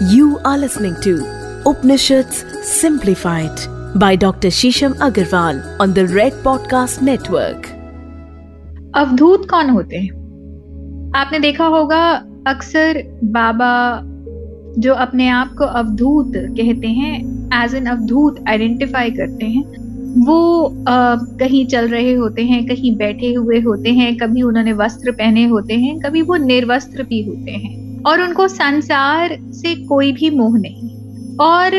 You are listening to Upanishads Simplified by Dr. Shisham Agarwal on the Red Podcast Network. अवधूत कौन होते हैं आपने देखा होगा अक्सर बाबा जो अपने आप को अवधूत कहते हैं एज एन अवधूत आइडेंटिफाई करते हैं वो आ, कहीं चल रहे होते हैं कहीं बैठे हुए होते हैं कभी उन्होंने वस्त्र पहने होते हैं कभी वो निर्वस्त्र भी होते हैं और उनको संसार से कोई भी मोह नहीं। और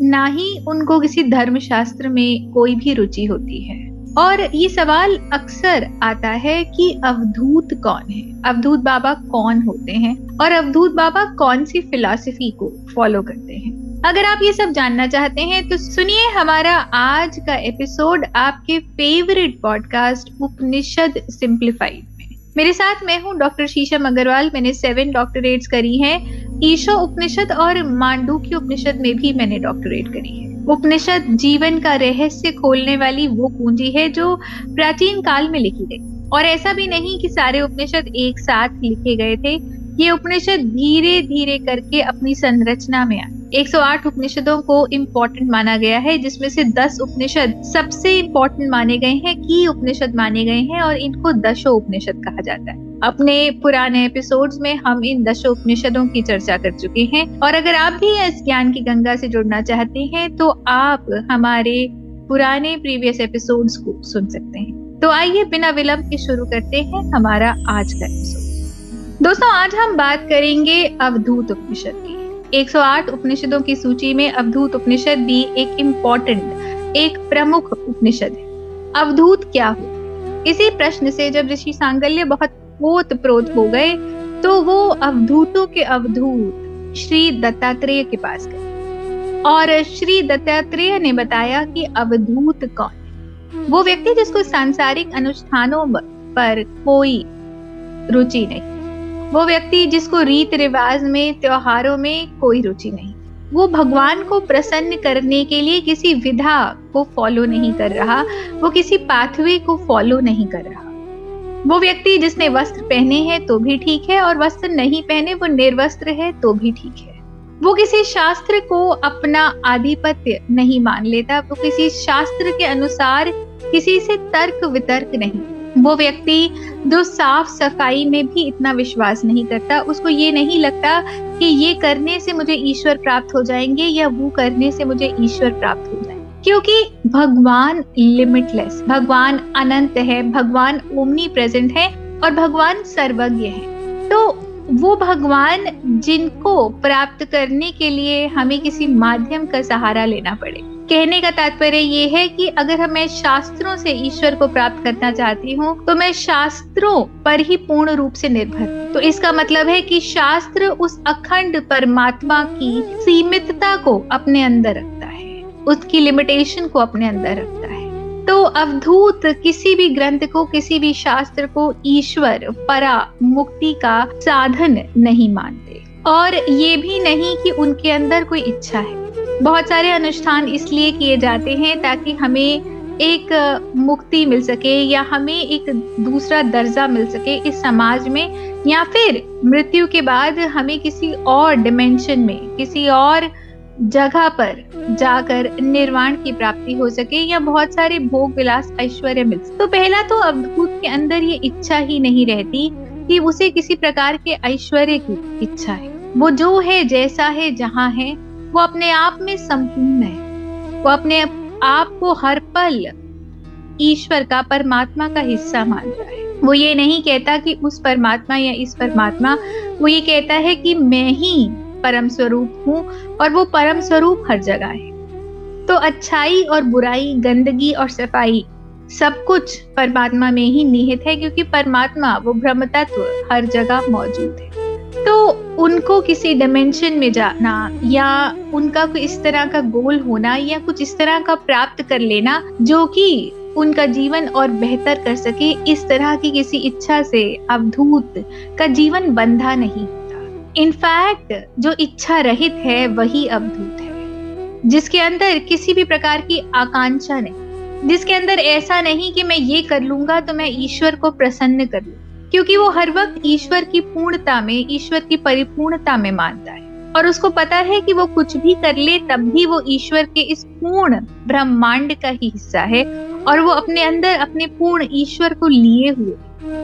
ना ही उनको किसी धर्मशास्त्र में कोई भी रुचि होती है। और ये सवाल अक्सर आता है कि अवधूत कौन है? अवधूत बाबा कौन होते हैं? और अवधूत बाबा कौन सी फिलॉसफी को फॉलो करते हैं? अगर आप ये सब जानना चाहते हैं तो सुनिए हमारा आज का एपिसोड आपके फेवरेट पॉडकास्ट उपनिषद सिंप्लीफाइड मेरे साथ मैं हूँ डॉक्टर शीशम अग्रवाल। मैंने सेवन डॉक्टरेट्स करी हैं। ईशो उपनिषद और मांडू की उपनिषद में भी मैंने डॉक्टरेट करी है। उपनिषद जीवन का रहस्य खोलने वाली वो कुंजी है जो प्राचीन काल में लिखी गई। और ऐसा भी नहीं कि सारे उपनिषद एक साथ लिखे गए थे। ये उपनिषद धीरे धीरे करके अपनी संरचना में आए। 108 उपनिषदों को इम्पोर्टेंट माना गया है, जिसमें से 10 उपनिषद सबसे इम्पोर्टेंट माने गए हैं, की उपनिषद माने गए हैं, और इनको दशो उपनिषद कहा जाता है। अपने पुराने एपिसोड्स में हम इन दशो उपनिषदों की चर्चा कर चुके हैं, और अगर आप भी इस ज्ञान की गंगा से जुड़ना चाहते हैं तो आप हमारे पुराने प्रीवियस एपिसोड्स को सुन सकते हैं। तो आइए बिना विलंब के शुरू करते हैं हमारा आज का एपिसोड दोस्तों, आज हम बात करेंगे अवधूत उपनिषद की। 108 उपनिषदों की सूची में अवधूत उपनिषद भी एक इम्पोर्टेंट एक प्रमुख उपनिषद है। अवधूत क्या हो? इसी प्रश्न से जब ऋषि सांगल्य बहुत ओत प्रोत हो गए तो वो अवधूतों के अवधूत श्री दत्तात्रेय के पास गए। और श्री दत्तात्रेय ने बताया कि अवधूत कौन वो व्यक्ति जिसको सांसारिक अनुष्ठानों पर कोई रुचि नहीं। वो व्यक्ति जिसको रीत रिवाज में, त्योहारों में कोई रुचि नहीं। वो भगवान को प्रसन्न करने के लिए किसी विधा को फॉलो नहीं कर रहा, वो किसी पाथवे को फॉलो नहीं कर रहा। वो व्यक्ति जिसने वस्त्र पहने हैं तो भी ठीक है और वस्त्र नहीं पहने, वो निर्वस्त्र है तो भी ठीक है। वो किसी शास्त्र को अपना आधिपत्य नहीं मान लेता, वो किसी शास्त्र के अनुसार किसी से तर्क वितर्क नहीं। वो व्यक्ति जो साफ़ सफ़ाई में भी इतना विश्वास नहीं करता। उसको ये नहीं लगता कि ये करने से मुझे ईश्वर प्राप्त हो जाएँगे या वो करने से मुझे ईश्वर प्राप्त हो जाएँगे। क्योंकि भगवान लिमिटलेस भगवान अनंत है, भगवान ओमनी प्रेजेंट है और भगवान सर्वज्ञ है। तो वो भगवान जिनको प्राप्त करने के लिए हमें किसी माध्यम का सहारा लेना पड़े। कहने का तात्पर्य ये है कि अगर मैं शास्त्रों से ईश्वर को प्राप्त करना चाहती हूँ तो मैं शास्त्रों पर ही पूर्ण रूप से निर्भर। तो इसका मतलब है कि शास्त्र उस अखंड परमात्मा की सीमितता को अपने अंदर रखता है। उसकी लिमिटेशन को अपने अंदर रखता है। तो अवधूत किसी भी ग्रंथ को, किसी भी शास्त्र को ईश्वर परा मुक्ति का साधन नहीं मानते। और ये भी नहीं कि उनके अंदर कोई इच्छा है। बहुत सारे अनुष्ठान इसलिए किए जाते हैं ताकि हमें एक मुक्ति मिल सके या हमें एक दूसरा दर्जा मिल सके इस समाज में, या फिर मृत्यु के बाद हमें किसी और डिमेंशन में, किसी और जगह पर जाकर निर्वाण की प्राप्ति हो सके या बहुत सारे भोग विलास ऐश्वर्य मिल सके। तो पहला तो अवधूत के अंदर ये इच्छा ही नहीं रहती कि उसे किसी प्रकार के ऐश्वर्य की इच्छा है। वो जो है, जैसा है, जहाँ है वो अपने आप में संपूर्ण है। वो अपने आप को हर पल ईश्वर का परमात्मा का हिस्सा मानता है। वो ये नहीं कहता कि उस परमात्मा या इस परमात्मा, वो ये कहता है कि मैं ही परम स्वरूप हूँ और वो परम स्वरूप हर जगह है। तो अच्छाई और बुराई, गंदगी और सफ़ाई, सब कुछ परमात्मा में ही निहित है क्योंकि परमात्मा, वो ब्रह्म तत्व हर जगह मौजूद है। तो उनको किसी डिमेंशन में जाना या उनका कोई इस तरह का गोल होना या कुछ इस तरह का प्राप्त कर लेना जो कि उनका जीवन और बेहतर कर सके, इस तरह की किसी इच्छा से अवधूत का जीवन बंधा नहीं इनफैक्ट जो इच्छा रहित है, वही अवधूत है, जिसके अंदर किसी भी प्रकार की आकांक्षा नहीं। जिसके अंदर ऐसा नहीं कि मैं ये कर लूँगा तो मैं ईश्वर को प्रसन्न कर लू क्योंकि वो हर वक्त ईश्वर की पूर्णता में, ईश्वर की परिपूर्णता में मानता है। और उसको पता है कि वो कुछ भी कर ले, तब भी वो ईश्वर के इस पूर्ण ब्रह्मांड का ही हिस्सा है और वो अपने अंदर अपने पूर्ण ईश्वर को लिए हुए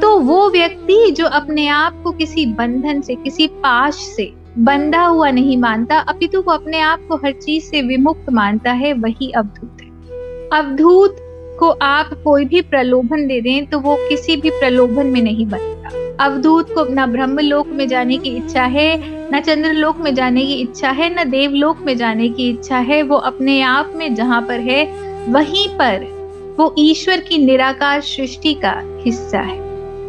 तो वो व्यक्ति जो अपने आप को किसी बंधन से, किसी पाश से बंधा हुआ नहीं मानता, अपितु वो अपने आप को हर चीज़ से विमुक्त मानता है, वही अवधूत है। अवधूत को आप कोई भी प्रलोभन दे दें तो वो किसी भी प्रलोभन में नहीं बनता अवधूत को न ब्रह्म लोक में जाने की इच्छा है, न चंद्र लोक में जाने की इच्छा है, न देवलोक में जाने की इच्छा है, वो अपने आप में जहाँ पर है, वहीं पर वो ईश्वर की निराकार सृष्टि का हिस्सा है।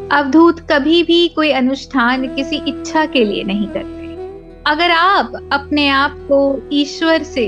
अवधूत कभी भी कोई अनुष्ठान किसी इच्छा के लिए नहीं करते। अगर आप अपने आप को ईश्वर से,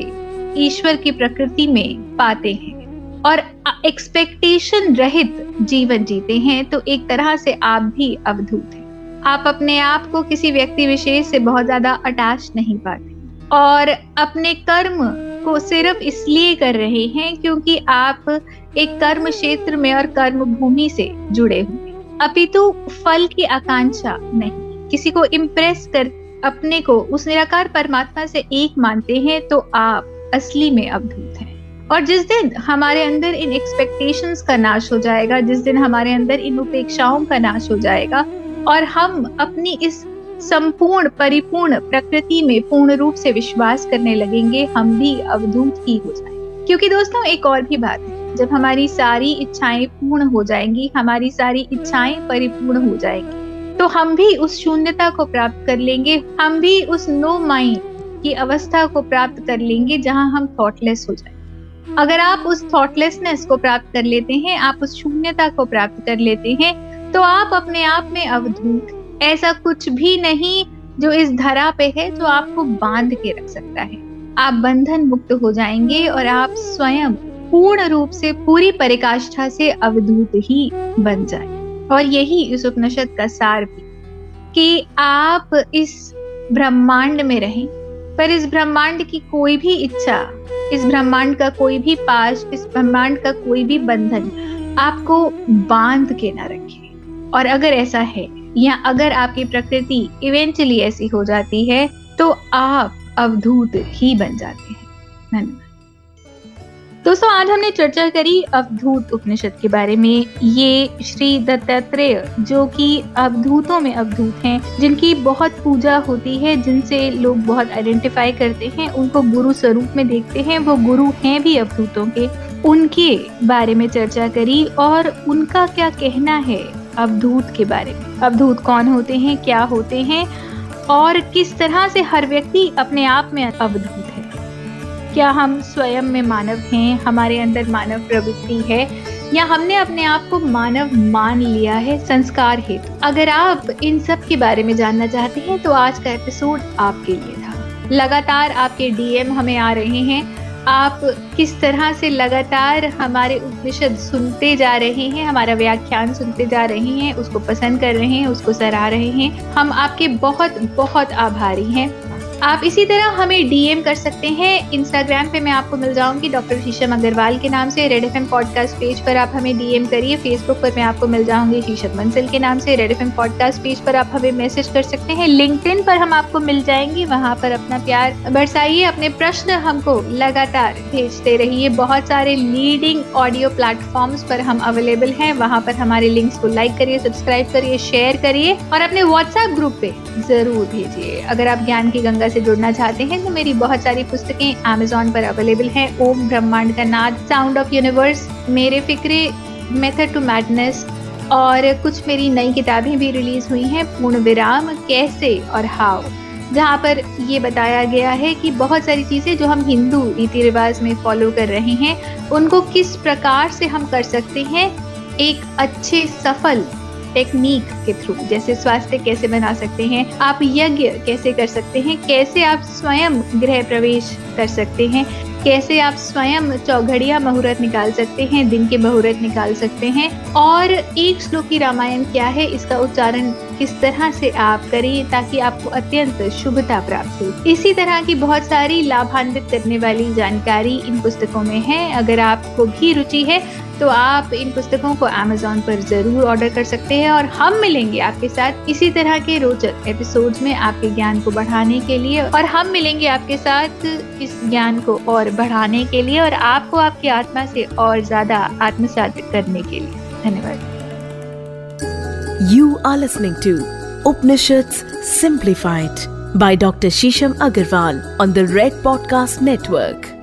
ईश्वर की प्रकृति में पाते हैं, और एक्सपेक्टेशन रहित जीवन जीते हैं तो एक तरह से आप भी अवधूत हैं। आप अपने आप को किसी व्यक्ति विशेष से बहुत ज़्यादा अटैच नहीं पाते। और अपने कर्म को सिर्फ़ इसलिए कर रहे हैं क्योंकि आप एक कर्म क्षेत्र में और कर्म भूमि से जुड़े हुए अपितु फल की आकांक्षा नहीं। किसी को इम्प्रेस कर अपने को उस निराकार परमात्मा से एक मानते हैं तो आप असली में अवधूत हैं। और जिस दिन हमारे अंदर इन एक्सपेक्टेशंस का नाश हो जाएगा, जिस दिन हमारे अंदर इन उपेक्षाओं का नाश हो जाएगा, और हम अपनी इस संपूर्ण, परिपूर्ण प्रकृति में पूर्ण रूप से विश्वास करने लगेंगे, हम भी अवधूत ही हो जाएँगे। क्योंकि दोस्तों, एक और भी बात है, जब हमारी सारी इच्छाएँ पूर्ण हो जाएँगी, हमारी सारी इच्छाएँ परिपूर्ण हो जाएँगी तो हम भी उस शून्यता को प्राप्त कर लेंगे, हम भी उस नो माइंड की अवस्था को प्राप्त कर लेंगे, जहाँ हम थॉटलेस हो जाएँगे। अगर आप उस थॉटलेसनेस को प्राप्त कर लेते हैं, आप उस शून्यता को प्राप्त कर लेते हैं तो आप अपने आप में अवधूत। ऐसा कुछ भी नहीं जो इस धरा पे है, जो आपको बाँध के रख सकता है। आप बंधन मुक्त हो जाएँगे और आप स्वयं पूर्ण रूप से, पूरी परिकाष्ठा से अवधूत ही बन जाए। और यही इस उपनिषद का सार भी कि आप इस ब्रह्मांड में रहें। पर इस ब्रह्मांड की कोई भी इच्छा, इस ब्रह्मांड का कोई भी पाश इस ब्रह्मांड का कोई भी बंधन आपको बाँध के ना रखे। और अगर ऐसा है, या अगर आपकी प्रकृति इवेंचुअली ऐसी हो जाती है तो आप अवधूत ही बन जाते हैं। धन्यवाद। दोस्तों, आज हमने चर्चा करी अवधूत उपनिषद के बारे में। ये श्री दत्तात्रेय, जो कि अवधूतों में अवधूत हैं, जिनकी बहुत पूजा होती है, जिनसे लोग बहुत आइडेंटिफाई करते हैं, उनको गुरु स्वरूप में देखते हैं, वो गुरु हैं भी अवधूतों के। उनके बारे में चर्चा करी और उनका क्या कहना है अवधूत के बारे में? अवधूत कौन होते हैं, क्या होते हैं, और किस तरह से हर व्यक्ति अपने आप में अवधूत है? क्या हम स्वयं में मानव हैं? हमारे अंदर मानव प्रवृत्ति है या हमने अपने आप को मानव मान लिया है? संस्कार हेतु। अगर आप इन सब के बारे में जानना चाहते हैं तो आज का एपिसोड आपके लिए था। लगातार आपके डीएम हमें आ रहे हैं। आप किस तरह से लगातार हमारे उपनिषद सुनते जा रहे हैं, हमारा व्याख्यान सुनते जा रहे हैं, उसको पसंद कर रहे हैं, उसको सराह रहे हैं, हम आपके बहुत बहुत आभारी हैं। आप इसी तरह हमें डीएम कर सकते हैं। इंस्टाग्राम पे मैं आपको मिल जाऊँगी डॉक्टर शीशम अग्रवाल के नाम से। रेड एफ़ पॉडकास्ट पेज पर आप हमें डीएम करिए। फेसबुक पर मैं आपको मिल जाऊँगी शीशम मंसिल के नाम से। रेड एफ़ पॉडकास्ट पेज पर आप हमें मैसेज कर सकते हैं। लिंक पर हम आपको मिल जाएँगे। वहाँ पर अपना प्यार बरसाइए। अपने प्रश्न हमको लगातार भेजते रहिए। बहुत सारे लीडिंग ऑडियो प्लेटफॉर्म्स पर हम अवेलेबल हैं। वहाँ पर हमारे लिंक्स को लाइक करिए सब्सक्राइब करिए शेयर करिए। और अपने व्हाट्सएप ग्रुप पे ज़रूर भेजिए। अगर आप ज्ञान की गंगा से जुड़ना चाहते हैं तो मेरी बहुत सारी पुस्तकें अमेजोन पर अवेलेबल हैं। ओम ब्रह्मांड का नाद साउंड ऑफ़ यूनिवर्स मेरे फिक्रे मेथड टू मैडनेस और कुछ मेरी नई किताबें भी रिलीज़ हुई हैं, पूर्ण विराम, कैसे और हाउ जहाँ पर ये बताया गया है कि बहुत सारी चीज़ें जो हम हिंदू रीति रिवाज में फॉलो कर रहे हैं, उनको किस प्रकार से हम कर सकते हैं? एक अच्छे, सफल टेक्निक के थ्रू जैसे स्वास्थ्य कैसे बना सकते हैं, आप यज्ञ कैसे कर सकते हैं, कैसे आप स्वयं गृह प्रवेश कर सकते हैं, कैसे आप स्वयं चौघड़िया मुहूर्त निकाल सकते हैं, दिन के मुहूर्त निकाल सकते हैं, और एक श्लोकी रामायण क्या है, इसका उच्चारण किस तरह से आप करें ताकि आपको अत्यंत शुभता प्राप्त हो। इसी तरह की बहुत सारी लाभान्वित करने वाली जानकारी इन पुस्तकों में है, अगर आपको भी रुचि है तो आप इन पुस्तकों को अमेजोन पर ज़रूर ऑर्डर कर सकते हैं और हम मिलेंगे आपके साथ इसी तरह के रोचक एपिसोड में आपके ज्ञान को बढ़ाने के लिए और हम मिलेंगे आपके साथ इस ज्ञान को और बढ़ाने के लिए और आपको आपकी आत्मा से और ज़्यादा आत्मसात करने के लिए धन्यवाद you are listening to Upanishads Simplified by Dr. Shisham Agarwal on the Red Podcast Network.